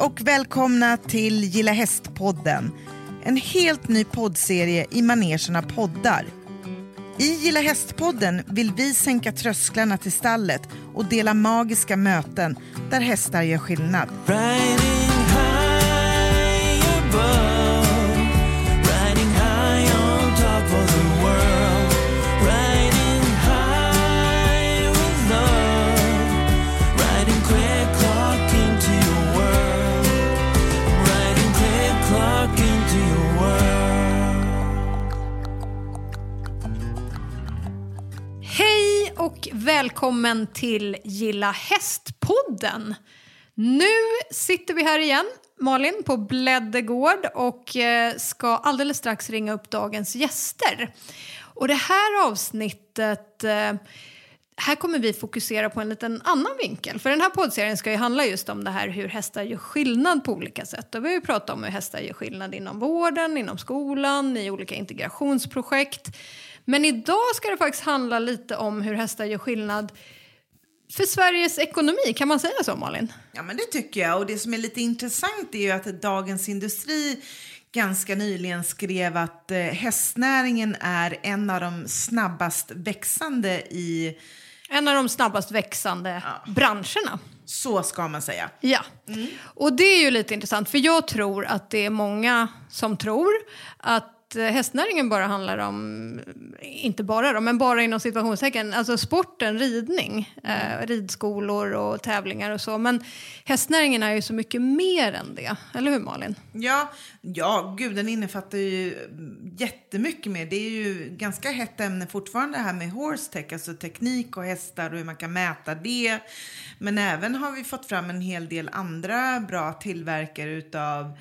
och välkomna till Gilla Hästpodden. En helt ny poddserie i manegen poddar. I Gilla Hästpodden vill vi sänka trösklarna till stallet och dela magiska möten där hästar gör skillnad. Riding välkommen till Gilla Hästpodden. Nu sitter vi här igen, Malin, på Bläddegård och eh, ska alldeles strax ringa upp dagens gäster. Och det här avsnittet eh, här kommer vi fokusera på en liten annan vinkel. För den här poddserien ska ju handla just om det här hur hästar gör skillnad på olika sätt. Och vi har ju pratat om hur hästar gör skillnad inom vården, inom skolan, i olika integrationsprojekt. Men idag ska det faktiskt handla lite om hur hästar gör skillnad för Sveriges ekonomi. Kan man säga så, Malin? Ja, men det tycker jag. Och det som är lite intressant är ju att Dagens Industri ganska nyligen skrev att eh, hästnäringen är en av de snabbast växande i, En av de snabbast växande branscherna. så ska man säga. Ja, och det är ju lite intressant för jag tror att det är många som tror att Eh, hästnäringen bara handlar om, inte bara då, men bara inom situationstecken, alltså sporten ridning, eh, ridskolor och tävlingar och så. Men hästnäringen är ju så mycket mer än det, eller hur Malin? Ja, ja, gud, den innefattar ju jättemycket mer. Det är ju ganska hett ämne fortfarande det här med horse tech, alltså teknik och hästar och hur man kan mäta det. Men även har vi fått fram en hel del andra bra tillverkare utav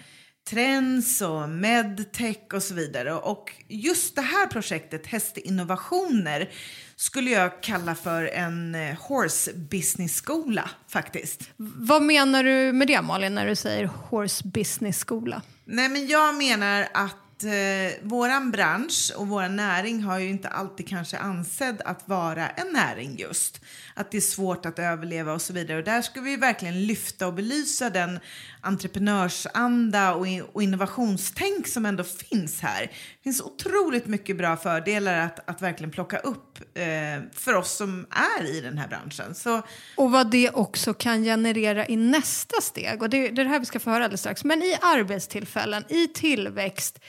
trends och medtech och så vidare. Och just det här projektet, Hästinnovationer, skulle jag kalla för en eh, horse business-skola faktiskt. Vad menar du med det Malin när du säger horse business skola? Nej, men jag menar att eh, våran bransch och vår näring har ju inte alltid kanske ansedd att vara en näring just. Att det är svårt att överleva och så vidare. Och där ska vi verkligen lyfta och belysa den entreprenörsanda och, in och innovationstänk som ändå finns här. Det finns otroligt mycket bra fördelar att, att verkligen plocka upp eh, för oss som är i den här branschen. Så Och vad det också kan generera i nästa steg. Och det, det är det här vi ska få höra alldeles strax. Men i arbetstillfällen, i tillväxt,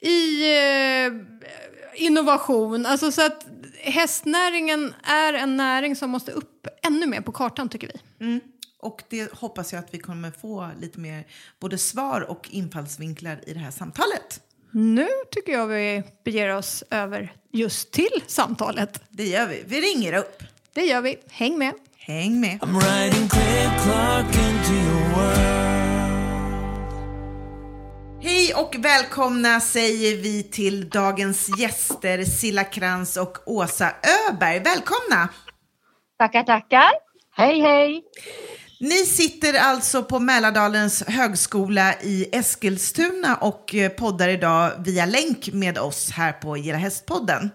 i eh, innovation. Alltså så att hästnäringen är en näring som måste upp ännu mer på kartan tycker vi. Och det hoppas jag att vi kommer få lite mer både svar och infallsvinklar i det här samtalet. Nu tycker jag vi beger oss över just till samtalet. Det gör vi. Vi ringer upp. Det gör vi. Häng med. Häng med. Hej och välkomna säger vi till dagens gäster Silla Krantz och Åsa Öberg. Välkomna! Tackar, tackar. Hej, hej. Ni sitter alltså på Mälardalens högskola i Eskilstuna och poddar idag via länk med oss här på Gilla Hästpodden.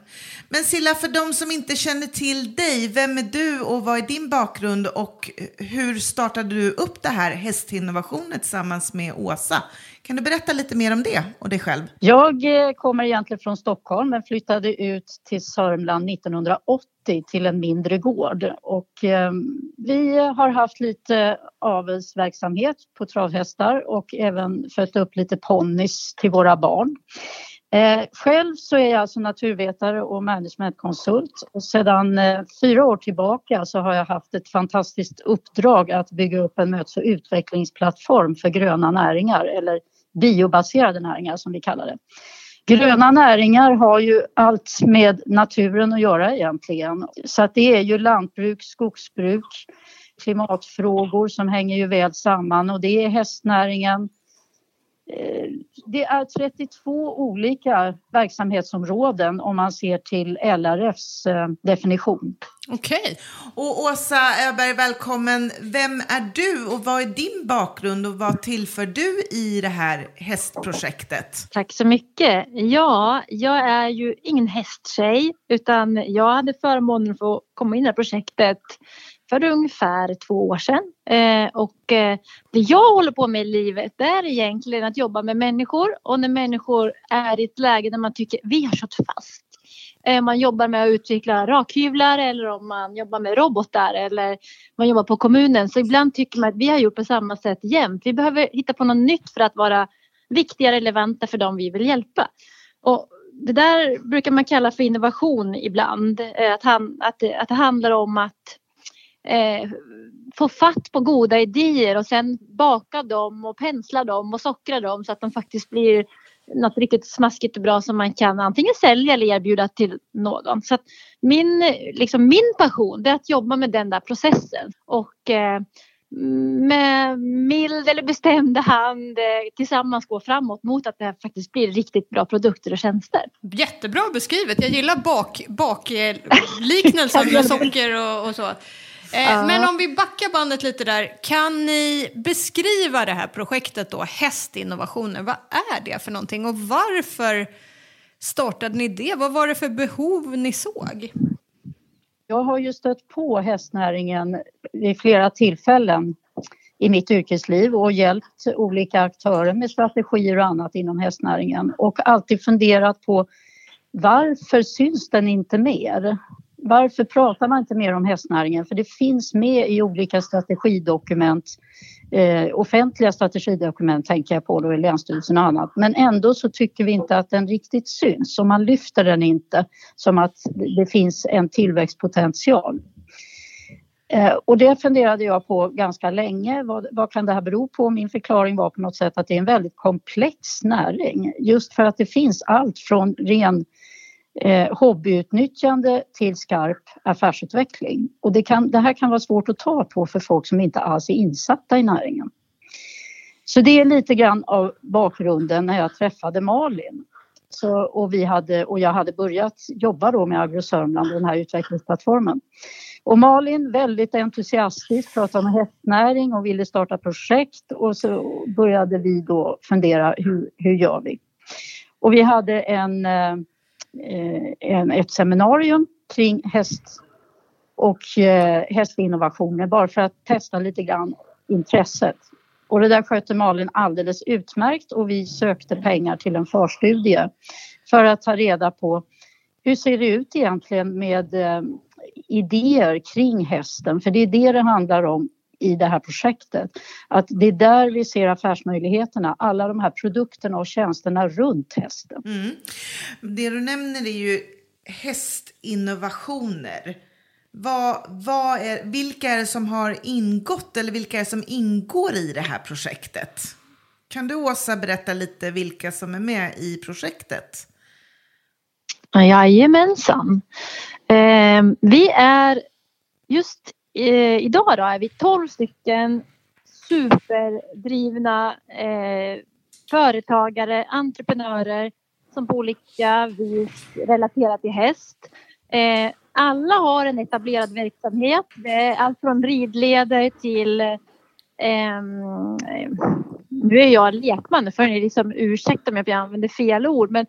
Men Silla, för de som inte känner till dig, vem är du och vad är din bakgrund och hur startade du upp det här hästinnovationen tillsammans med Åsa? Kan du berätta lite mer om det och dig själv? Jag eh, kommer egentligen från Stockholm men flyttade ut till Sörmland 1980 till en mindre gård. Och, eh, vi har haft lite avelsverksamhet på travhästar och även fött upp lite ponnys till våra barn. Eh, själv så är jag alltså naturvetare och managementkonsult och sedan eh, fyra år tillbaka så har jag haft ett fantastiskt uppdrag att bygga upp en mötes och utvecklingsplattform för gröna näringar eller biobaserade näringar som vi kallar det. Gröna näringar har ju allt med naturen att göra egentligen. Så att det är ju lantbruk, skogsbruk, klimatfrågor som hänger ju väl samman och det är hästnäringen. Eh, Det är 32 olika verksamhetsområden om man ser till LRFs eh, definition. Okej. Och Åsa Öberg, välkommen. Vem är du och vad är din bakgrund och vad tillför du i det här hästprojektet? Tack så mycket. Ja, jag är ju ingen hästtjej utan jag hade förmånen att få komma in i det här projektet för ungefär två år sedan. Eh, och eh, det jag håller på med i livet det är egentligen att jobba med människor och när människor är i ett läge där man tycker vi har kört fast. Eh, man jobbar med att utveckla rakhyvlar eller om man jobbar med robotar eller man jobbar på kommunen. Så ibland tycker man att vi har gjort på samma sätt jämt. Vi behöver hitta på något nytt för att vara viktiga, relevanta för dem vi vill hjälpa. Och det där brukar man kalla för innovation ibland. Eh, att, han, att, det, att det handlar om att eh, få fatt på goda idéer och sen baka dem och pensla dem och sockra dem så att de faktiskt blir något riktigt smaskigt och bra som man kan antingen sälja eller erbjuda till någon. Så min, liksom min passion är att jobba med den där processen och eh, med mild eller bestämd hand eh, tillsammans gå framåt mot att det faktiskt blir riktigt bra produkter och tjänster. Jättebra beskrivet. Jag gillar bak, bakliknelsen med socker och, och så. Eh, men om vi backar bandet lite där, kan ni beskriva det här projektet då, Hästinnovationer? Vad är det för någonting och varför startade ni det? Vad var det för behov ni såg? Jag har ju stött på hästnäringen vid flera tillfällen i mitt yrkesliv och hjälpt olika aktörer med strategier och annat inom hästnäringen och alltid funderat på varför syns den inte mer? Varför pratar man inte mer om hästnäringen? För det finns med i olika strategidokument, eh, offentliga strategidokument tänker jag på då i Länsstyrelsen och annat. Men ändå så tycker vi inte att den riktigt syns och man lyfter den inte som att det finns en tillväxtpotential. Eh, och det funderade jag på ganska länge. Vad, vad, kan det här bero på? Min förklaring var på något sätt att det är en väldigt komplex näring. Just för att det finns allt från ren eh, hobbyutnyttjande till skarp affärsutveckling. Och det, kan, det här kan vara svårt att ta på för folk som inte alls är insatta i näringen. Så det är lite grann av bakgrunden när jag träffade Malin. Så, och, vi hade, och jag hade börjat jobba då med Agro Sörmland, den här utvecklingsplattformen. Och Malin väldigt entusiastisk pratade om hästnäring och ville starta projekt och så började vi då fundera hur, hur gör vi? Och vi hade en eh, Eh, en, ett seminarium kring häst och eh, hästinnovationer bara för att testa lite grann intresset. Och det där skötte Malin alldeles utmärkt och vi sökte pengar till en förstudie för att ta reda på hur ser det ut egentligen med eh, idéer kring hästen? För det är det det handlar om i det här projektet. Att det är där vi ser affärsmöjligheterna, alla de här produkterna och tjänsterna runt hästen. Mm. Det du nämner är ju hästinnovationer. Vad, vad är, vilka är det som har ingått eller vilka är det som ingår i det här projektet? Kan du Åsa berätta lite vilka som är med i projektet? Jajamensan. Eh, vi är just eh, idag då är vi 12 stycken superdrivna eh, företagare, entreprenörer som på olika vis relaterar till häst. Eh, alla har en etablerad verksamhet. Det är allt från ridleder till eh, nu är jag lekman, för ni liksom ursäkta om jag använder fel ord, men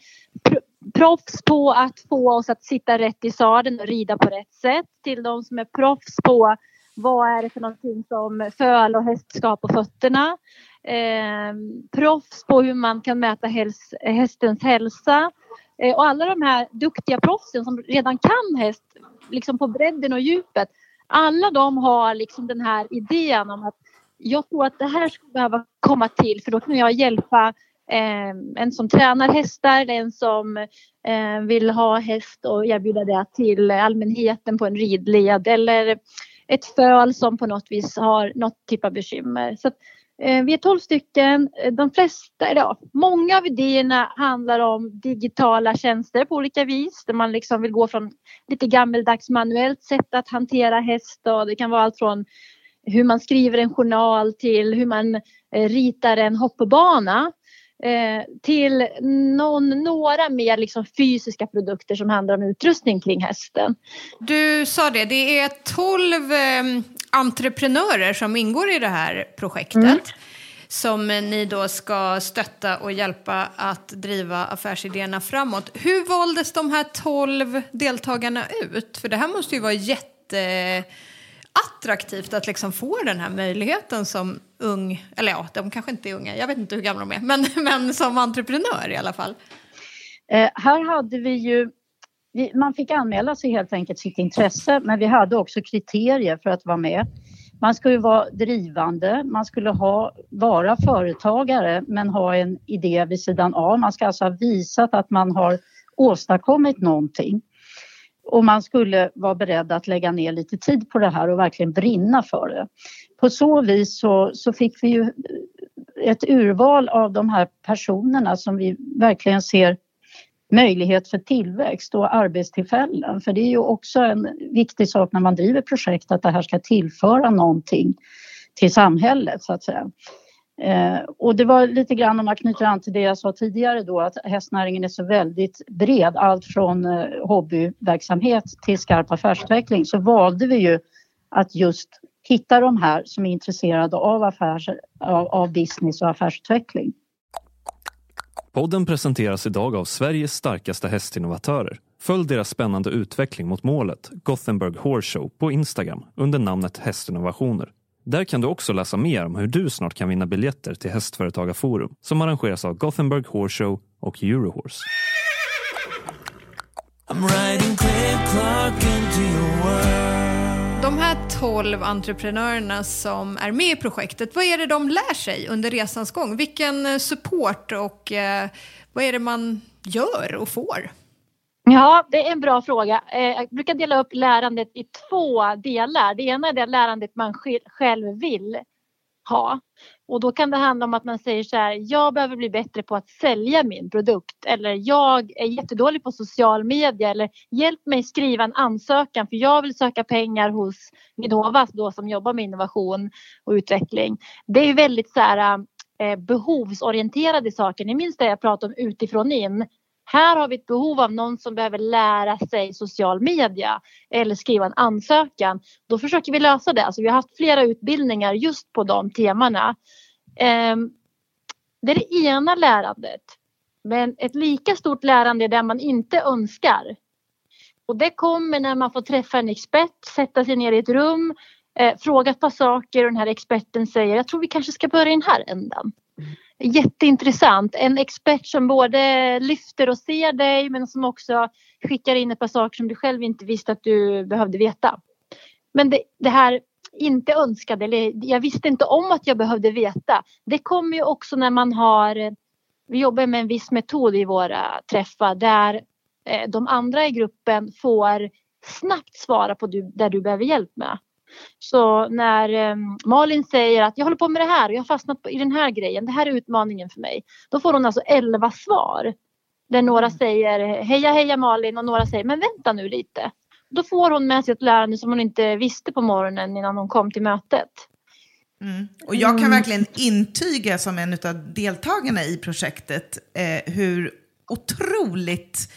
proffs på att få oss att sitta rätt i sadeln och rida på rätt sätt till de som är proffs på vad är det för någonting som föl och häst ska på fötterna. Eh, proffs på hur man kan mäta häls, hästens hälsa. Eh, och alla de här duktiga proffsen som redan kan häst, liksom på bredden och djupet. Alla de har liksom den här idén om att jag tror att det här skulle behöva komma till för då kan jag hjälpa Ehm, en som tränar hästar en som eh, vill ha häst och erbjuda det till allmänheten på en ridled eller ett föl som på något vis har något typ av bekymmer. Så att, eh, vi är 12 stycken. De flesta, ja, många av idéerna handlar om digitala tjänster på olika vis där man liksom vill gå från lite gammeldags manuellt sätt att hantera häst och det kan vara allt från hur man skriver en journal till hur man eh, ritar en hoppbana. Eh, till någon, några mer liksom fysiska produkter som handlar om utrustning kring hästen. Du sa det, det är tolv eh, entreprenörer som ingår i det här projektet. Mm. som ni då ska stötta och hjälpa att driva affärsidéerna framåt. Hur valdes de här tolv deltagarna ut? För det här måste ju vara jätte attraktivt att liksom få den här möjligheten som ung, eller ja, de kanske inte är unga, jag vet inte hur gamla de är, men, men som entreprenör i alla fall? Eh, här hade vi ju, vi, man fick anmäla sig helt enkelt sitt intresse, men vi hade också kriterier för att vara med. Man skulle vara drivande, man skulle ha, vara företagare men ha en idé vid sidan av. Man ska alltså ha visat att man har åstadkommit någonting. Och man skulle vara beredd att lägga ner lite tid på det här och verkligen brinna för det. På så vis så, så fick vi ju eh, ett urval av de här personerna som vi verkligen ser möjlighet för tillväxt och arbetstillfällen. För det är ju också en viktig sak när man driver projekt att det här ska tillföra någonting till samhället så att säga. Eh, och det var lite grann om man knyter an till det jag sa tidigare då att hästnäringen är så väldigt bred, allt från eh, hobbyverksamhet till skarp affärsutveckling så valde vi ju att just hitta de här som är intresserade av, affärs, av, av business och affärsutveckling. Podden presenteras idag av Sveriges starkaste hästinnovatörer. Följ deras spännande utveckling mot målet, Gothenburg Horse Show, på Instagram under namnet Hästinnovationer. Där kan du också läsa mer om hur du snart kan vinna biljetter till Hästföretagarforum som arrangeras av Gothenburg Horse Show och Eurohorse. I'm riding clear clock into your world. De här 12 entreprenörerna som är med i projektet, vad är det de lär sig under resans gång? Vilken support och eh, vad är det man gör och får? Ja, det är en bra fråga. Eh, jag brukar dela upp lärandet i två delar. Det ena är det lärandet man själv vill ha. Och då kan det handla om att man säger så här, jag behöver bli bättre på att sälja min produkt. Eller jag är jättedålig på social media. Eller hjälp mig skriva en ansökan för jag vill söka pengar hos Vinnova då som jobbar med innovation och utveckling. Det är väldigt så här, eh, behovsorienterade saker. Ni minns det jag pratade om utifrån in. Här har vi ett behov av någon som behöver lära sig social media eller skriva en ansökan. Då försöker vi lösa det. Alltså vi har haft flera utbildningar just på de temana. Ehm, det är det ena lärandet. Men ett lika stort lärande är det man inte önskar. Och det kommer när man får träffa en expert, sätta sig ner i ett rum, eh, fråga ett par saker och den här experten säger jag tror vi kanske ska börja i den här änden. Jätteintressant. En expert som både lyfter och ser dig men som också skickar in ett par saker som du själv inte visste att du behövde veta. Men det, det här inte önskade, eller jag visste inte om att jag behövde veta. Det kommer ju också när man har, vi jobbar med en viss metod i våra träffar där eh, de andra i gruppen får snabbt svara på du, där du behöver hjälp med. Så när eh, Malin säger att jag håller på med det här och jag har fastnat på, i den här grejen, det här är utmaningen för mig. Då får hon alltså 11 svar. Där några säger heja heja Malin och några säger men vänta nu lite. Då får hon med sig ett lärande som hon inte visste på morgonen innan hon kom till mötet. Mm. Och jag kan verkligen intyga som en av deltagarna i projektet eh, hur otroligt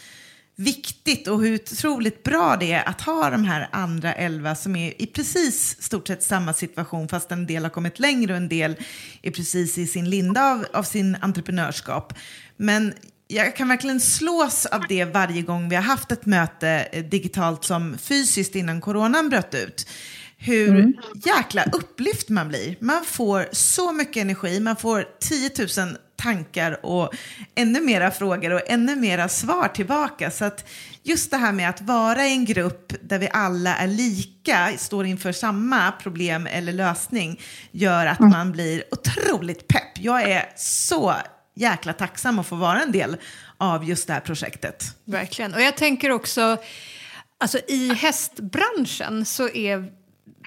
viktigt och hur otroligt bra det är att ha de här andra elva som är i precis stort sett samma situation fast en del har kommit längre och en del är precis i sin linda av, av sin entreprenörskap. Men jag kan verkligen slås av det varje gång vi har haft ett möte eh, digitalt som fysiskt innan coronan bröt ut. Hur jäkla upplyft man blir. Man får så mycket energi, man får 10 000 tankar och ännu mera frågor och ännu mera svar tillbaka. Så att just det här med att vara i en grupp där vi alla är lika, står inför samma problem eller lösning, gör att man blir otroligt pepp. Jag är så jäkla tacksam att få vara en del av just det här projektet. Verkligen. Och jag tänker också, alltså i hästbranschen så är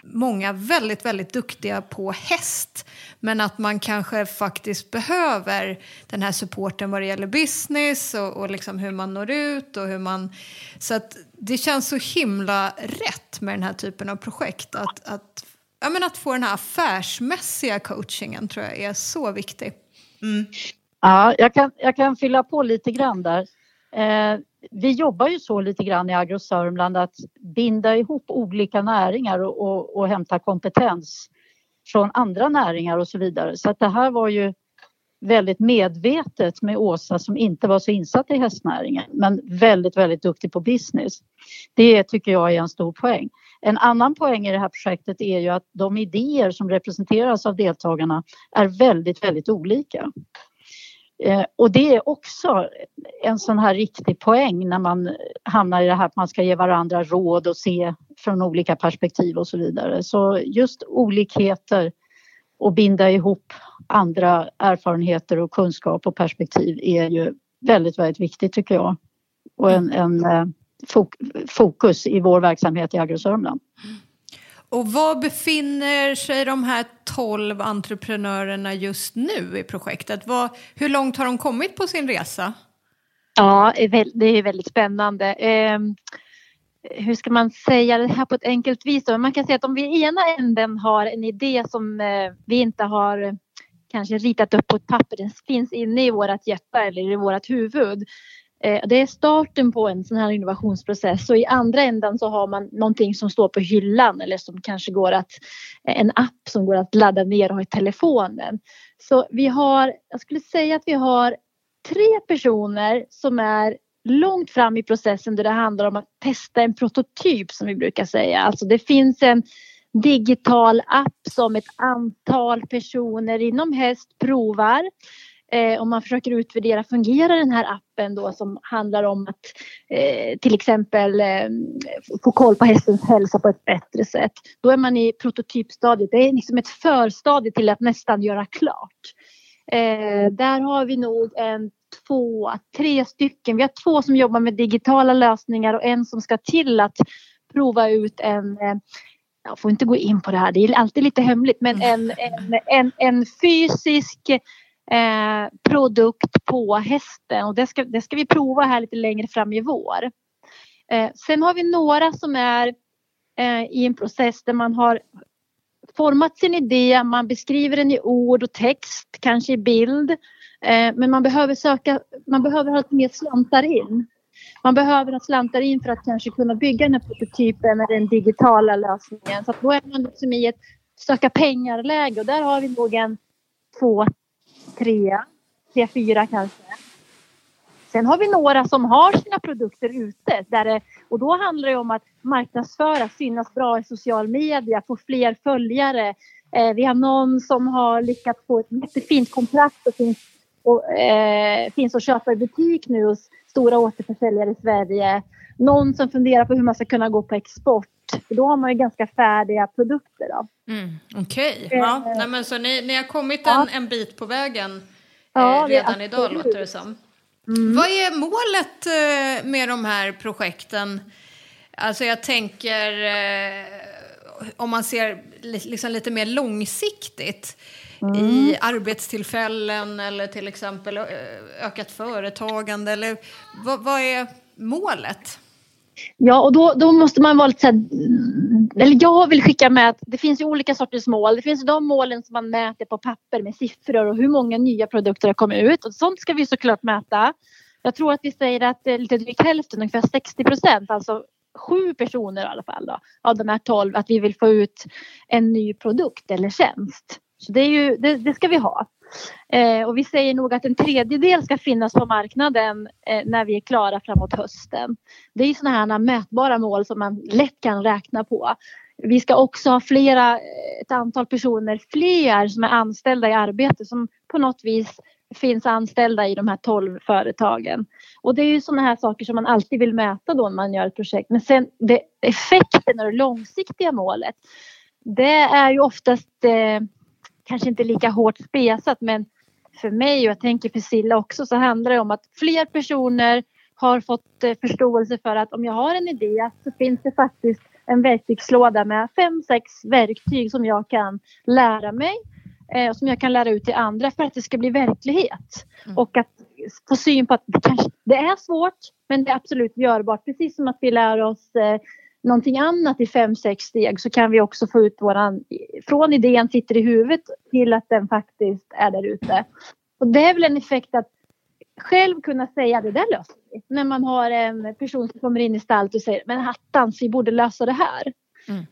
många väldigt, väldigt duktiga på häst. Men att man kanske faktiskt behöver den här supporten vad det gäller business och, och liksom hur man når ut och hur man... Så att det känns så himla rätt med den här typen av projekt. Att, att, ja, men att få den här affärsmässiga coachingen tror jag är så viktig. Mm. Ja, jag kan, jag kan fylla på lite grann där. Eh, vi jobbar ju så lite grann i Agro Sörmland att binda ihop olika näringar och, och, och hämta kompetens från andra näringar och så vidare. Så att det här var ju väldigt medvetet med Åsa som inte var så insatt i hästnäringen men väldigt, väldigt duktig på business. Det tycker jag är en stor poäng. En annan poäng i det här projektet är ju att de idéer som representeras av deltagarna är väldigt, väldigt olika. Eh, och det är också en sån här riktig poäng när man hamnar i det här att man ska ge varandra råd och se från olika perspektiv och så vidare. Så just olikheter och binda ihop andra erfarenheter och kunskap och perspektiv är ju väldigt, väldigt viktigt tycker jag. Och en, en eh, fokus i vår verksamhet i Agro-Sörmland. Och var befinner sig de här 12 entreprenörerna just nu i projektet? Vad, hur långt har de kommit på sin resa? Ja, det är väldigt spännande. Eh, hur ska man säga det här på ett enkelt vis? Då? Man kan säga att om vi i ena änden har en idé som eh, vi inte har eh, kanske ritat upp på ett papper, den finns inne i vårt hjärta eller i vårt huvud. Eh, det är starten på en sån här innovationsprocess och i andra änden så har man någonting som står på hyllan eller som kanske går att eh, en app som går att ladda ner och ha i telefonen. Så vi har, jag skulle säga att vi har tre personer som är långt fram i processen där det handlar om att testa en prototyp som vi brukar säga. Alltså det finns en digital app som ett antal personer inom häst provar eh, om man försöker utvärdera, fungerar den här appen då som handlar om att eh, till exempel eh, få koll på hästens hälsa på ett bättre sätt. Då är man i prototypstadiet, det är liksom ett förstadie till att nästan göra klart. Eh, där har vi nog en två, tre stycken. Vi har två som jobbar med digitala lösningar och en som ska till att prova ut en eh, jag får inte gå in på det här, det är alltid lite hemligt, men en, en, en, en fysisk eh, produkt på hästen och det ska, det ska vi prova här lite längre fram i vår. Eh, sen har vi några som är eh, i en process där man har format sin idé, man beskriver den i ord och text, kanske i bild. Eh, men man behöver söka, man behöver ha lite mer slantar in. Man behöver ha slantar in för att kanske kunna bygga den här prototypen eller den digitala lösningen. Så att då är man liksom i ett söka pengar-läge och där har vi nog en två, tre, tre, fyra kanske. Sen har vi några som har sina produkter ute där det, och då handlar det om att marknadsföra, synas bra i social media, få fler följare. Eh, vi har någon som har lyckats få ett jättefint kontrakt och finns, och, eh, finns att köpa i butik nu hos stora återförsäljare i Sverige. Någon som funderar på hur man ska kunna gå på export. För då har man ju ganska färdiga produkter. Mm, Okej, okay. ja. Eh, Nej, så ni, ni har kommit en, en bit på vägen ja, eh, redan idag låter det som. Mm. Vad är målet eh, med de här projekten? Alltså jag tänker eh, om man ser liksom lite mer långsiktigt mm. i arbetstillfällen eller till exempel ökat företagande eller vad, vad är målet? Ja, och då, då måste man vara lite så här, eller jag vill skicka med att det finns ju olika sorters mål. Det finns de målen som man mäter på papper med siffror och hur många nya produkter har kommit ut och sånt ska vi såklart mäta. Jag tror att vi säger att lite drygt hälften, ungefär 60 procent, alltså sju personer i alla fall då, av de här tolv, att vi vill få ut en ny produkt eller tjänst. Så det, är ju, det, det ska vi ha. Eh, och vi säger nog att en tredjedel ska finnas på marknaden eh, när vi är klara framåt hösten. Det är sådana här mätbara mål som man lätt kan räkna på. Vi ska också ha flera, eh, ett antal personer fler som är anställda i arbete som på något vis finns anställda i de här 12 företagen. Och det är ju sådana här saker som man alltid vill mäta då när man gör ett projekt. Men sen det, effekten och det långsiktiga målet det är ju oftast eh, kanske inte lika hårt spesat men för mig och jag tänker för Silla också så handlar det om att fler personer har fått eh, förståelse för att om jag har en idé så finns det faktiskt en verktygslåda med fem, sex verktyg som jag kan lära mig eh, som jag kan lära ut till andra för att det ska bli verklighet. Mm. Och att få syn på att det, kanske, det är svårt men det är absolut görbart. Precis som att vi lär oss eh, någonting annat i fem, sex steg så kan vi också få ut våran, från idén sitter i huvudet till att den faktiskt är där ute. Och det är väl en effekt att själv kunna säga det där löser vi. När man har en person som kommer in i stallet och säger men hattans vi borde lösa det här. Mm.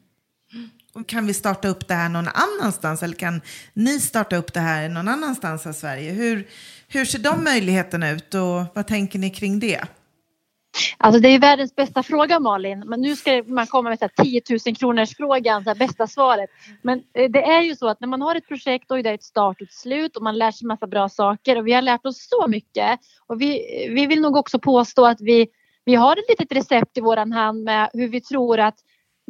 Kan vi starta upp det här någon annanstans eller kan ni starta upp det här någon annanstans i Sverige? Hur, hur ser de möjligheterna ut och vad tänker ni kring det? Alltså det är världens bästa fråga Malin, men nu ska man komma med så här 10 000 kronors frågan, så här bästa svaret. Men eh, det är ju så att när man har ett projekt och det är ett start och ett slut och man lär sig massa bra saker och vi har lärt oss så mycket och vi, vi vill nog också påstå att vi, vi har ett litet recept i våran hand med hur vi tror att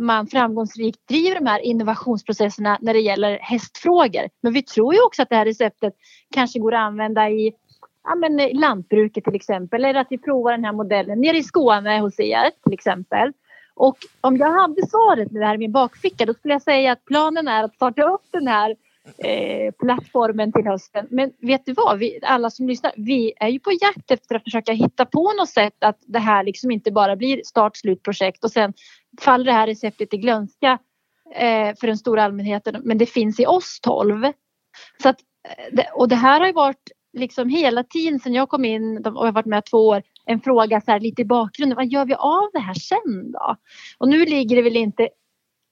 man framgångsrikt driver de här innovationsprocesserna när det gäller hästfrågor. Men vi tror ju också att det här receptet kanske går att använda i ja, men, eh, lantbruket till exempel. Eller att vi provar den här modellen nere i Skåne hos er till exempel. Och om jag hade svaret med det här i min bakficka då skulle jag säga att planen är att starta upp den här eh, plattformen till hösten. Men vet du vad, vi, alla som lyssnar, vi är ju på jakt efter att försöka hitta på något sätt att det här liksom inte bara blir start slutprojekt och sen faller det här receptet i glömska eh, för den stora allmänheten. Men det finns i oss tolv. Så att, eh, och det här har ju varit liksom hela tiden sen jag kom in och jag har varit med två år en fråga så här lite i bakgrunden. Vad gör vi av det här sen då? Och nu ligger det väl inte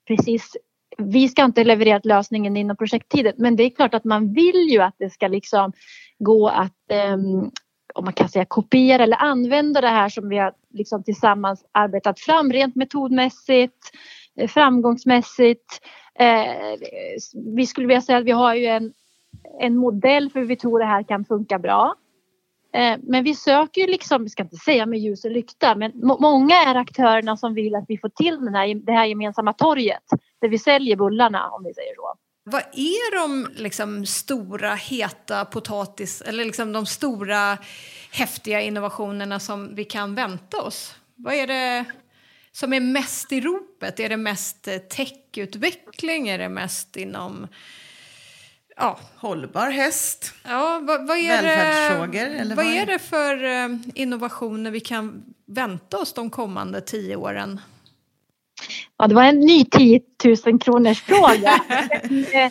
precis vi ska inte leverera lösningen inom projekttiden men det är klart att man vill ju att det ska liksom gå att um, om man kan säga kopiera eller använda det här som vi har liksom tillsammans arbetat fram rent metodmässigt, eh, framgångsmässigt. Eh, vi skulle vilja säga att vi har ju en en modell för hur vi tror det här kan funka bra. Eh, men vi söker ju liksom, vi ska inte säga med ljus och lykta, men många är aktörerna som vill att vi får till den här, det här gemensamma torget där vi säljer bullarna om vi säger så. Vad är de liksom, stora heta potatis eller liksom de stora häftiga innovationerna som vi kan vänta oss? Vad är det som är mest i ropet? Är det mest techutveckling? Är det mest inom ja. hållbar häst, ja, vad, vad är välfärdsfrågor. Det, eller vad, vad är det för uh, innovationer vi kan vänta oss de kommande tio åren? Ja, det var en ny 10 000 kronors fråga.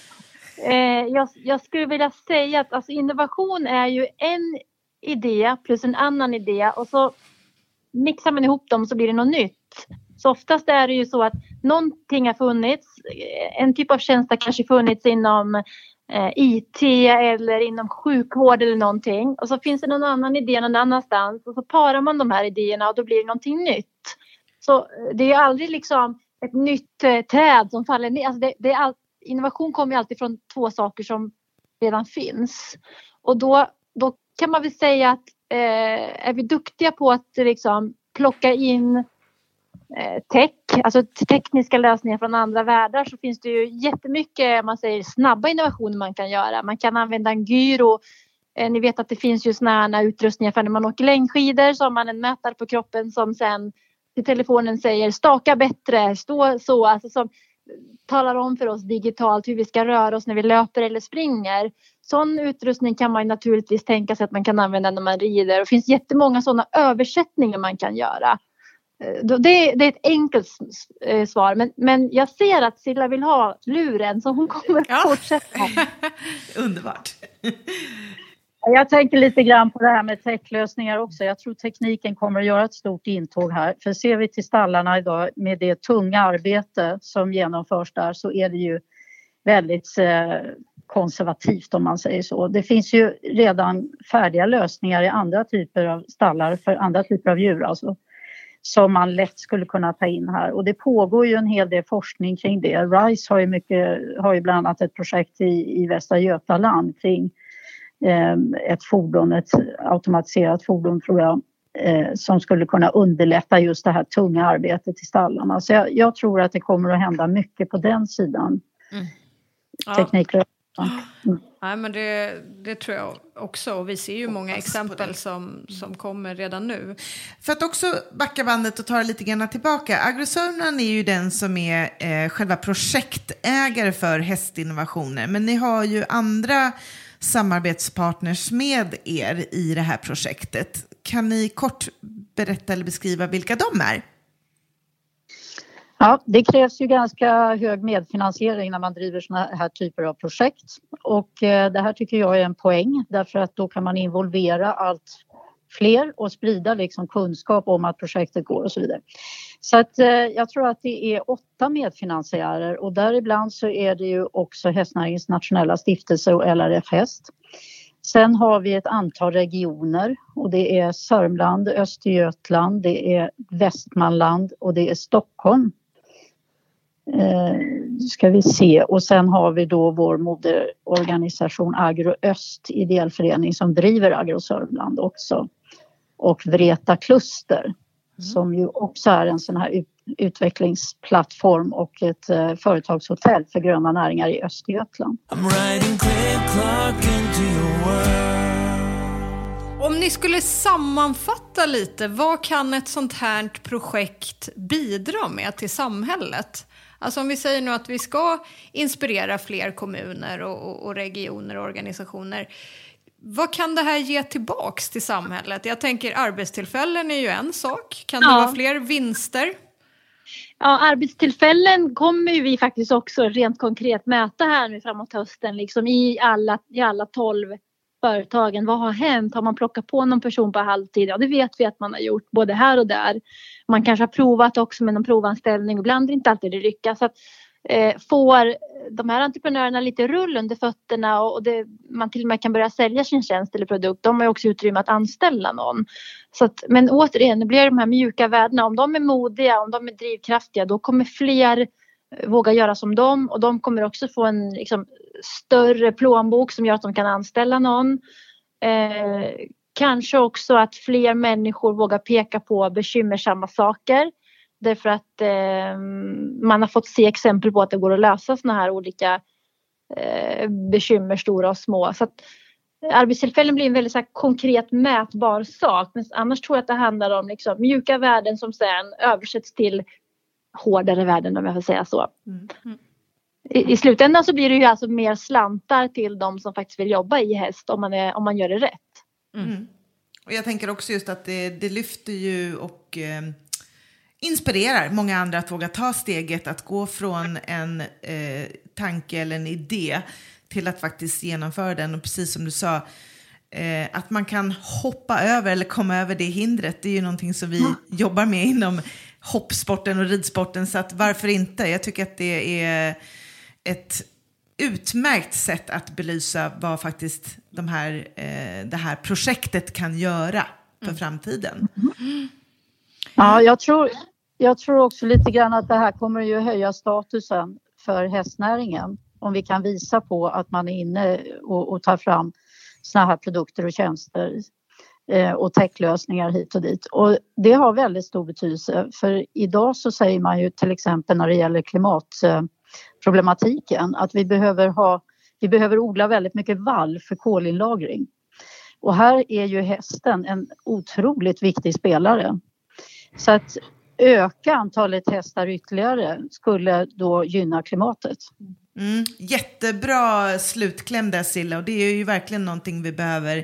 Eh, eh, jag, jag, skulle vilja säga att alltså, innovation är ju en idé plus en annan idé och så mixar man ihop dem så blir det något nytt. Så oftast är det ju så att någonting har funnits, en typ av tjänst har kanske funnits inom eh, IT eller inom sjukvård eller någonting. Och så finns det någon annan idé någon annanstans och så parar man de här idéerna och då blir det någonting nytt. Så eh, det är aldrig liksom ett nytt eh, träd som faller ner. Alltså det, det är all, innovation kommer ju alltid från två saker som redan finns. Och då, då kan man väl säga att eh, är vi duktiga på att liksom plocka in Eh, Eh, tech, alltså tekniska lösningar från andra världar så finns det ju jättemycket man säger, snabba innovationer man kan göra. Man kan använda en gyro. Eh, ni vet att det finns ju sådana utrustningar för när man åker längdskidor så har man en mätare på kroppen som sen till telefonen säger staka bättre, stå så, alltså som talar om för oss digitalt hur vi ska röra oss när vi löper eller springer. Sån utrustning kan man naturligtvis tänka sig att man kan använda när man rider. Det finns jättemånga sådana översättningar man kan göra. Eh, det, det, är ett enkelt eh, svar, men, men jag ser att Silla vill ha luren så hon kommer ja. fortsätta. Underbart. Jag tänker lite grann på det här med techlösningar också. Jag tror tekniken kommer att göra ett stort intåg här. För ser vi till stallarna idag med det tunga arbete som genomförs där så är det ju väldigt eh, konservativt om man säger så. Det finns ju redan färdiga lösningar i andra typer av stallar för andra typer av djur. Alltså som man lätt skulle kunna ta in här. Och det pågår ju en hel del forskning kring det. RISE har ju, mycket, har ju bland annat ett projekt i, i Västra Götaland kring eh, ett fordon, ett automatiserat fordon tror jag, eh, som skulle kunna underlätta just det här tunga arbetet i stallarna. Så jag, jag tror att det kommer att hända mycket på den sidan. Mm. Ja. Tekniklösningar. Mm. Nej, men det, det tror jag också. Och vi ser ju många exempel som, som kommer redan nu. För att också backa bandet och ta det lite grann tillbaka. Agrosörnan är ju den som är eh, själva projektägare för hästinnovationer. Men ni har ju andra samarbetspartners med er i det här projektet. Kan ni kort berätta eller beskriva vilka de är? Ja, det krävs ju ganska hög medfinansiering när man driver såna här typer av projekt och eh, det här tycker jag är en poäng därför att då kan man involvera allt fler och sprida liksom kunskap om att projektet går och så vidare. Så att, eh, jag tror att det är åtta medfinansiärer och däribland så är det ju också Hästnäringens nationella stiftelse och LRF Häst. Sen har vi ett antal regioner och det är Sörmland, Östergötland, det är Västmanland och det är Stockholm. Eh, ska vi se och sen har vi då vår moderorganisation Agro Öst ideell förening som driver Agro Sörmland också och Vreta Kluster mm. som ju också är en sån här ut utvecklingsplattform och ett eh, företagshotell för gröna näringar i Östergötland. Om ni skulle sammanfatta lite, vad kan ett sånt här projekt bidra med till samhället? Alltså om vi säger nu att vi ska inspirera fler kommuner och, och regioner och organisationer. Vad kan det här ge tillbaks till samhället? Jag tänker arbetstillfällen är ju en sak. Kan det vara fler vinster? Ja, arbetstillfällen kommer vi faktiskt också rent konkret mäta här nu framåt hösten, liksom i alla, i alla 12 företagen. Vad har hänt? Har man plockat på någon person på halvtid? Ja, det vet vi att man har gjort både här och där. Man kanske har provat också med någon provanställning. Ibland är det inte alltid det lyckas. Så att, eh, får de här entreprenörerna lite rull under fötterna och det, man till och med kan börja sälja sin tjänst eller produkt. De har också utrymme att anställa någon. Så att, men återigen, det blir de här mjuka värdena. Om de är modiga, om de är drivkraftiga, då kommer fler eh, våga göra som dem och de kommer också få en liksom, större plånbok som gör att de kan anställa någon. Eh, kanske också att fler människor vågar peka på bekymmersamma saker. Därför att eh, man har fått se exempel på att det går att lösa sådana här olika eh, bekymmer, stora och små. Så att, eh, arbetstillfällen blir en väldigt så här, konkret mätbar sak. Men annars tror jag att det handlar om liksom, mjuka värden som sen översätts till hårdare värden om jag får säga så. Mm. mm. Mm. I, I, slutändan så blir det ju alltså mer slantar till de som faktiskt vill jobba i häst om man, är, om man gör det rätt. Mm. Och jag tänker också just att det, det lyfter ju och eh, inspirerar många andra att våga ta steget att gå från en eh, tanke eller en idé till att faktiskt genomföra den. Och precis som du sa, eh, att man kan hoppa över eller komma över det hindret, det är ju någonting som vi mm. jobbar med inom hoppsporten och ridsporten. Så att varför inte? Jag tycker att det är ett utmärkt sätt att belysa vad faktiskt de här, eh, det här projektet kan göra för mm. framtiden. Mm. Ja, jag tror, jag tror också lite grann att det här kommer ju höja statusen för hästnäringen om vi kan visa på att man är inne och, och tar fram såna här produkter och tjänster eh, och techlösningar hit och dit. Och det har väldigt stor betydelse för idag så säger man ju till exempel när det gäller problematiken, att vi behöver ha vi behöver odla väldigt mycket vall för kolinlagring. Och här är ju hästen en otroligt viktig spelare. Så att öka antalet hästar ytterligare skulle då gynna klimatet. Mm, jättebra slutkläm där Silla och det är ju verkligen någonting vi behöver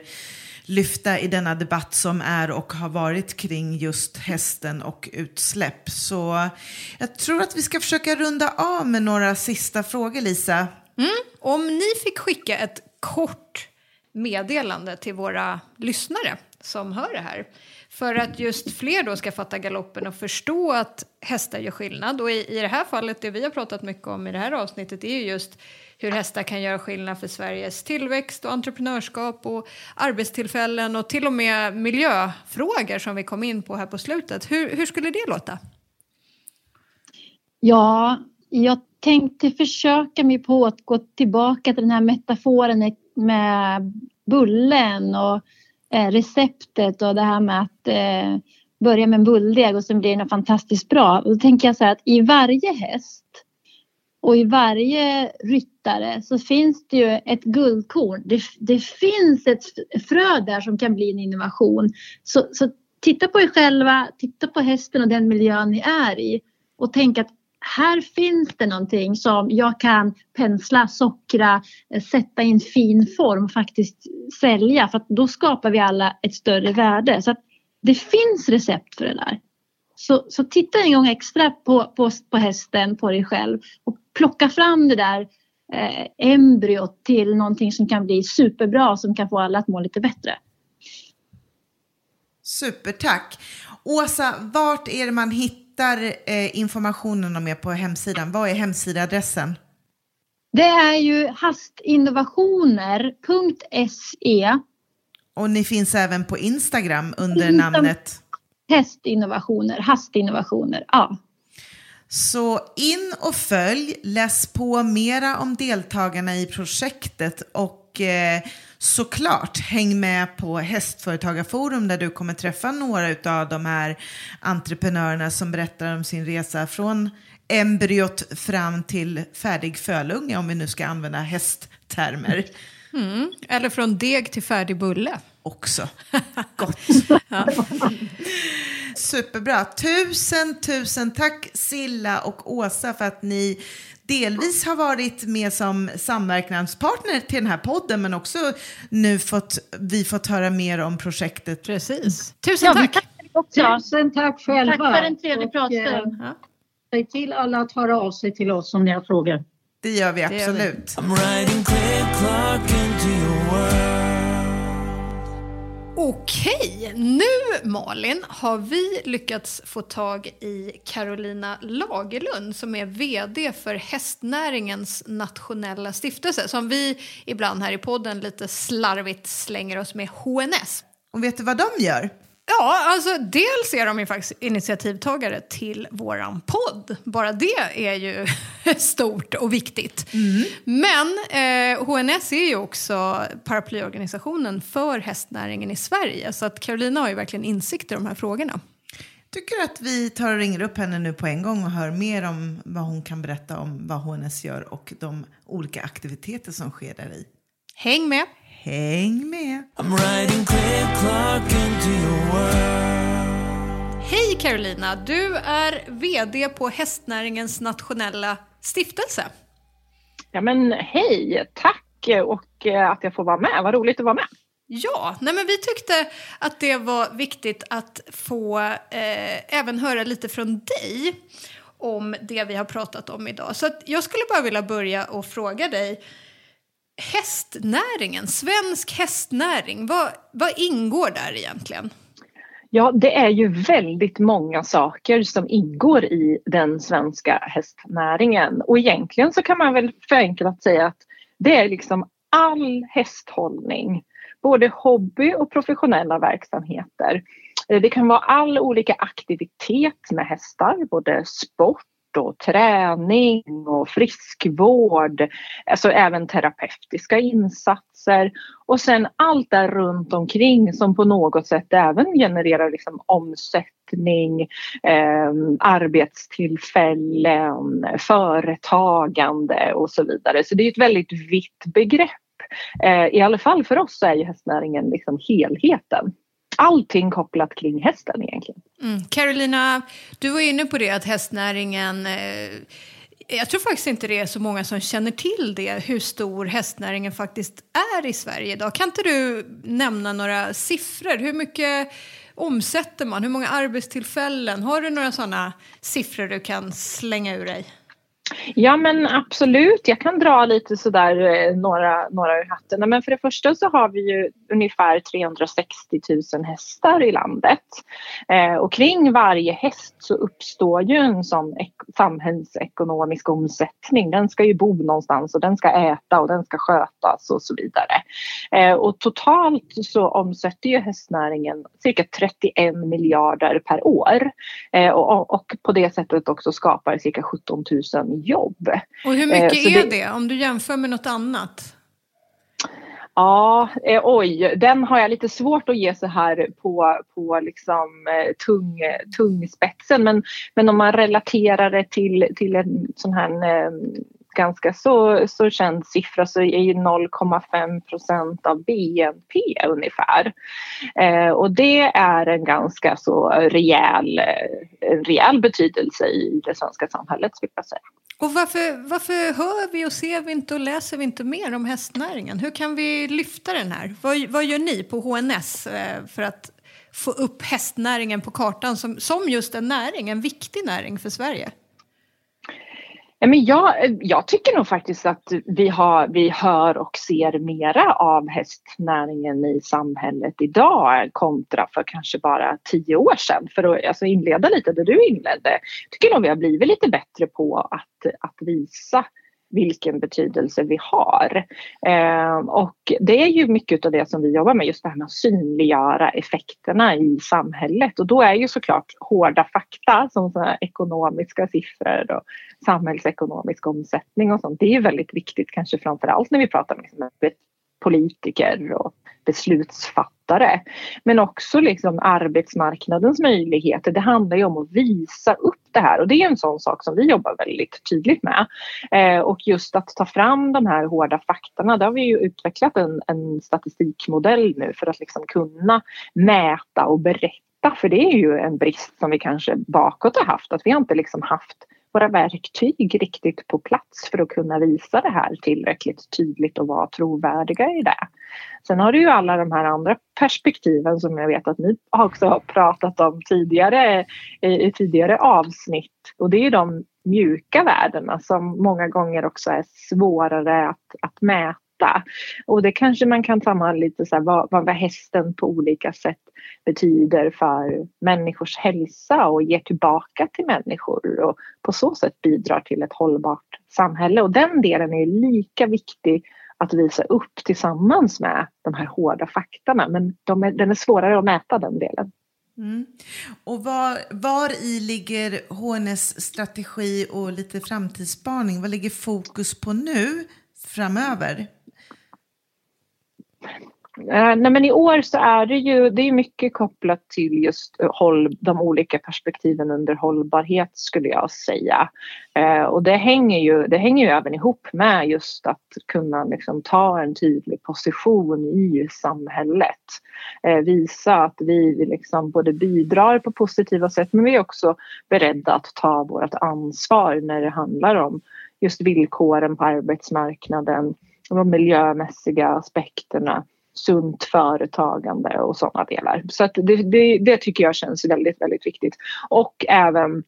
lyfta i denna debatt som är och har varit kring just hästen och utsläpp. Så jag tror att vi ska försöka runda av med några sista frågor, Lisa. Mm. Om ni fick skicka ett kort meddelande till våra lyssnare som hör det här för att just fler då ska fatta galoppen och förstå att hästar gör skillnad. Och i, i det här fallet, det vi har pratat mycket om i det här avsnittet, är ju just hur hästar kan göra skillnad för Sveriges tillväxt och entreprenörskap och arbetstillfällen och till och med miljöfrågor som vi kom in på här på slutet. Hur, hur skulle det låta? Ja, jag tänkte försöka mig på att gå tillbaka till den här metaforen med bullen och Eh, receptet och det här med att eh, börja med en bulldeg och sen blir det fantastiskt bra. Och då tänker jag så här att i varje häst och i varje ryttare så finns det ju ett guldkorn. Det, det finns ett frö där som kan bli en innovation. Så, så titta på er själva, titta på hästen och den miljön ni är i och tänk att här finns det någonting som jag kan pensla, sockra, eh, sätta i en fin form och faktiskt sälja. För att då skapar vi alla ett större värde. Så att det finns recept för det där. Så, så titta en gång extra på, på, på hästen, på dig själv och plocka fram det där eh, embryot till någonting som kan bli superbra som kan få alla att må lite bättre. Supertack. Åsa, vart är det man hittar eh, informationen om er på hemsidan? Vad är hemsidaadressen? Det är ju hastinnovationer.se Och ni finns även på Instagram under Insta- namnet? Hästinnovationer, hastinnovationer, ja. Så in och följ, läs på mera om deltagarna i projektet och eh, såklart häng med på Hästföretagarforum där du kommer träffa några av de här entreprenörerna som berättar om sin resa från embryot fram till färdig fölunge om vi nu ska använda hästtermer Eller från deg till färdig bulle. också. Gott. Superbra. Tusen, tusen tack Silla och Åsa för att ni delvis har varit med som samverkanspartner till den här podden men också nu fått vi fått höra mer om projektet. Precis. Tusen Ja, tack! också. Tusen tack själva. Tack för en trevlig eh, pratstund. Ja. Säg till alla att höra av sig till oss om ni har frågor. Det gör vi gör vi. absolut. Okej, nu Malin har vi lyckats få tag i Carolina Lagerlund som är VD för hästnäringens nationella stiftelse som vi ibland här i podden lite slarvigt slänger oss med HNS. Och vet du vad de gör? Ja, alltså dels är de ju faktiskt initiativtagare till våran podd. Bara det är ju stort och viktigt. Men eh, HNS är ju också paraplyorganisationen för hästnäringen i Sverige. Så att Carolina har ju verkligen insikt i de här frågorna. Tycker att vi tar och ringer upp henne nu på en gång och hör mer om vad hon kan berätta om vad HNS gör och de olika aktiviteter som sker där i. Häng med! Häng med! I'm riding Craig Clark into your world. Hej Carolina, du är VD på hästnäringens nationella stiftelse. Ja men hej, tack och eh, att jag får vara med. Vad roligt att vara med. Ja, nej men vi tyckte att det var viktigt att få eh, även höra lite från dig om det vi har pratat om idag. Så jag skulle bara vilja börja och fråga dig. Hästnäringen, svensk hästnäring, vad, vad ingår där egentligen? Ja, det är ju väldigt många saker som ingår i den svenska hästnäringen och egentligen så kan man väl förenklat säga att det är liksom all hästhållning, både hobby och professionella verksamheter. Eh, det kan vara all olika aktivitet med hästar, både sport och träning och friskvård, alltså även terapeutiska insatser och sen allt där runt omkring som på något sätt även genererar liksom omsättning, eh, arbetstillfällen, företagande och så vidare. Så det är ett väldigt vitt begrepp. Eh, I alla fall för oss så är ju hästnäringen liksom helheten. Allting kopplat kring hästen egentligen. Mm. Carolina, du var inne på det att hästnäringen eh, jag tror faktiskt inte det är så många som känner till det, hur stor hästnäringen faktiskt är i Sverige idag. Kan inte du nämna några siffror? Hur mycket omsätter man? Hur många arbetstillfällen? Har du några sådana siffror du kan slänga ur dig? Ja men absolut, jag kan dra lite sådär eh, några, några ur hatten. Men för det första så har vi ju ungefär 360 000 hästar i landet. Eh, och kring varje häst så uppstår ju en sån ek- samhällsekonomisk omsättning. Den ska ju bo någonstans och den ska äta och den ska skötas och så vidare. Eh, och totalt så omsätter ju hästnäringen cirka 31 miljarder per år. Eh, och, och på det sättet också skapar cirka 17 000 jobb. Och hur Eh, mycket så är det- det om du jämför med något annat? Ja, eh, oj, den har jag lite svårt att ge så här på, på liksom, eh, tung, tungspetsen. Men, men om man relaterar det till, till en sån här eh, ganska så, så känd siffra så är ju 0,5 procent av BNP ungefär. Eh, och det är en ganska så rejäl, eh, en rejäl betydelse i det svenska samhället skulle jag säga. Och varför, varför hör vi och ser vi inte och läser vi inte mer om hästnäringen? Hur kan vi lyfta den här? Vad, vad gör ni på HNS eh, för att få upp hästnäringen på kartan som, som just en näring, en viktig näring för Sverige? Men jag, jag tycker nog faktiskt att vi, har, vi hör och ser mera av hästnäringen i samhället idag kontra för kanske bara tio år sedan. För att alltså inleda lite där du inledde. Jag tycker nog vi har blivit lite bättre på att, att visa vilken betydelse vi har. Eh, och det är ju mycket av det som vi jobbar med, just det här med att synliggöra effekterna i samhället. Och då är ju såklart hårda fakta som såna ekonomiska siffror och samhällsekonomisk omsättning och sånt. Det är ju väldigt viktigt, kanske framför allt när vi pratar med politiker och beslutsfattare. Men också liksom arbetsmarknadens möjligheter. Det handlar ju om att visa upp det här och det är en sån sak som vi jobbar väldigt tydligt med. Eh, och just att ta fram de här hårda faktorna, där har vi ju utvecklat en, en statistikmodell nu för att liksom kunna mäta och berätta för det är ju en brist som vi kanske bakåt har haft, att vi har inte liksom haft våra verktyg riktigt på plats för att kunna visa det här tillräckligt tydligt och vara trovärdiga i det. Sen har du ju alla de här andra perspektiven som jag vet att ni också har pratat om tidigare i tidigare avsnitt och det är de mjuka värdena som många gånger också är svårare att, att mäta. Och det kanske man kan ta med lite så här, vad, vad hästen på olika sätt betyder för människors hälsa och ger tillbaka till människor och på så sätt bidrar till ett hållbart samhälle. Och den delen är lika viktig att visa upp tillsammans med de här hårda faktorna. Men de är, den är svårare att mäta den delen. Mm. Och var, var i ligger HNS strategi och lite framtidsspaning? Vad ligger fokus på nu framöver? Eh, nej men I år så är det ju det är mycket kopplat till just eh, håll, de olika perspektiven under hållbarhet skulle jag säga. Eh, och det hänger, ju, det hänger ju även ihop med just att kunna liksom ta en tydlig position i samhället. Eh, visa att vi liksom både bidrar på positiva sätt men vi är också beredda att ta vårt ansvar när det handlar om just villkoren på arbetsmarknaden de miljömässiga aspekterna, sunt företagande och sådana delar. Så att det, det, det, tycker jag känns väldigt, väldigt viktigt. Och även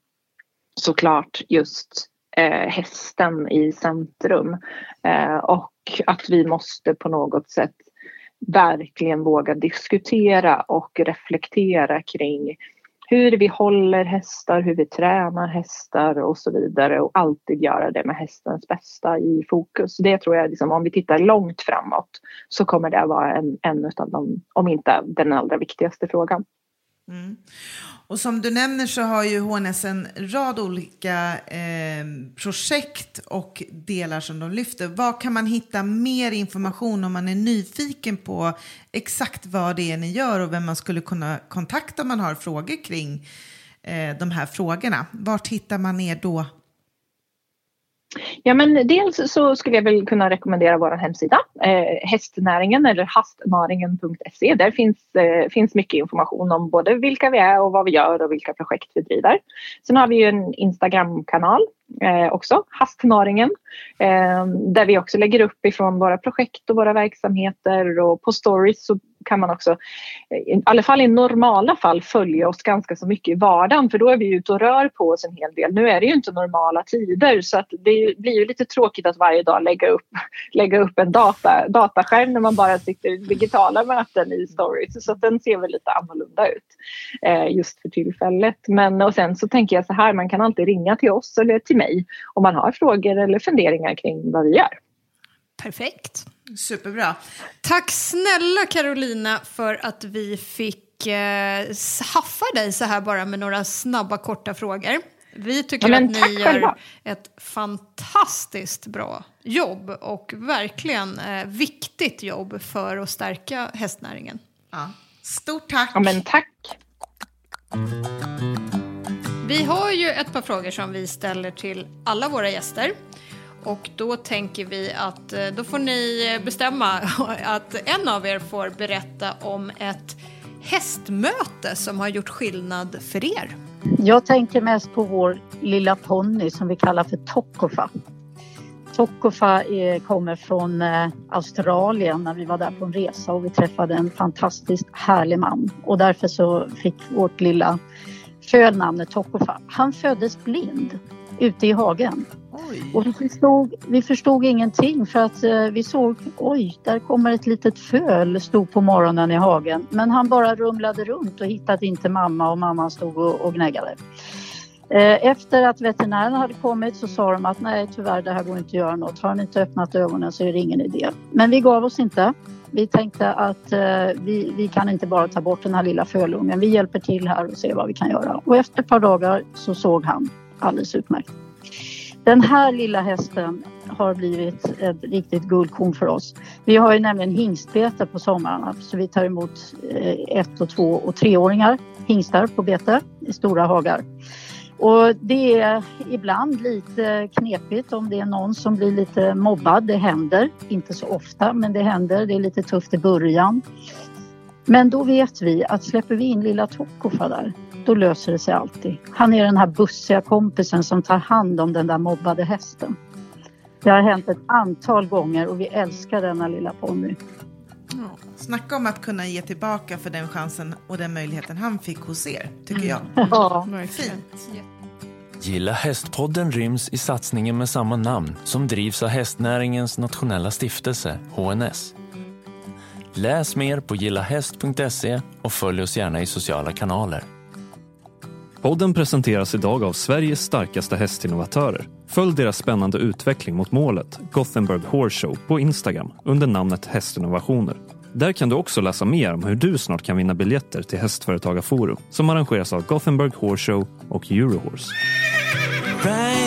såklart just eh, hästen i centrum. Eh, och att vi måste på något sätt verkligen våga diskutera och reflektera kring hur vi håller hästar, hur vi tränar hästar och så vidare och alltid göra det med hästens bästa i fokus. Det tror jag, liksom, om vi tittar långt framåt så kommer det vara en, en av de, om inte den allra viktigaste frågan. Mm. Och som du nämner så har ju HNS en rad olika eh, projekt och delar som de lyfter. Var kan man hitta mer information om man är nyfiken på exakt vad det är ni gör och vem man skulle kunna kontakta om man har frågor kring eh, de här frågorna? Vart hittar man er då? Ja men dels så skulle jag väl kunna rekommendera vår hemsida eh, hästnäringen eller hastnaringen.se. Där finns, eh, finns mycket information om både vilka vi är och vad vi gör och vilka projekt vi driver. Sen har vi ju en Instagramkanal eh, också, Hastnaringen, eh, där vi också lägger upp ifrån våra projekt och våra verksamheter och på stories så kan man också, eh, i alla fall i normala fall, följa oss ganska så mycket i vardagen för då är vi ute och rör på oss en hel del. Nu är det ju inte normala tider så att det blir ju lite tråkigt att varje dag lägga upp, lägga upp en data, dataskärm när man bara sitter i digitala möten i stories så att den ser väl lite annorlunda ut eh, just för tillfället. Men och sen så tänker jag så här, man kan alltid ringa till oss eller till mig om man har frågor eller funderingar kring vad vi gör. Perfekt. Superbra. Tack snälla Carolina för att vi fick eh, haffa dig så här bara med några snabba korta frågor. Vi tycker Ja, att ni själva. gör ett fantastiskt bra jobb och verkligen eh, viktigt jobb för att stärka hästnäringen. Ja. Stort tack. Ja men tack. Vi har ju ett par frågor som vi ställer till alla våra gäster. Och då tänker vi att eh, då får ni bestämma att en av er får berätta om ett hästmöte som har gjort skillnad för er. Jag tänker mest på vår lilla ponny som vi kallar för Tokofa. Tokofa eh, kommer från eh, Australien när vi var där på en resa och vi träffade en fantastiskt härlig man och därför så fick vårt lilla föl namnet Tokofa. Han föddes blind ute i hagen Oj. Och vi förstod, vi förstod ingenting för att eh, vi såg, oj, där kommer ett litet föl, stod på morgonen i hagen. Men han bara rumlade runt och hittade inte mamma och mamman stod och, och gnäggade. Eh, Efter att veterinären hade kommit så sa de att nej tyvärr det här går inte att göra något. Har han inte öppnat ögonen så är det ingen idé. Men vi gav oss inte. Vi tänkte att eh, vi, vi kan inte bara ta bort den här lilla fölungen. Vi hjälper till här och ser vad vi kan göra. Och efter ett par dagar så såg han alldeles utmärkt. Den här lilla hästen har blivit ett riktigt guldkorn för oss. Vi har ju nämligen hingstbete på somrarna så vi tar emot eh, ett och två och treåringar hingstar på bete i stora hagar. Och det är ibland lite knepigt om det är någon som blir lite mobbad. Det händer, inte så ofta, men det händer. Det är lite tufft i början. Men då vet vi att släpper vi in lilla Tokofa där, då löser det sig alltid. Han är den här bussiga kompisen som tar hand om den där mobbade hästen. Det har hänt ett antal gånger och vi älskar denna lilla ponny. Snacka om att kunna ge tillbaka för den chansen och den möjligheten han fick hos er, tycker jag. Ja, Verkligen. Gilla hästpodden ryms i satsningen med samma namn som drivs av hästnäringens nationella stiftelse, HNS. Läs mer på gillahäst.se och följ oss gärna i sociala kanaler. Podden presenteras idag av Sveriges starkaste hästinnovatörer. Följ deras spännande utveckling mot målet, Gothenburg Horse Show, på Instagram under namnet Hästinnovationer. Där kan du också läsa mer om hur du snart kan vinna biljetter till Hästföretagarforum som arrangeras av Gothenburg Horse Show och Eurohorse. Right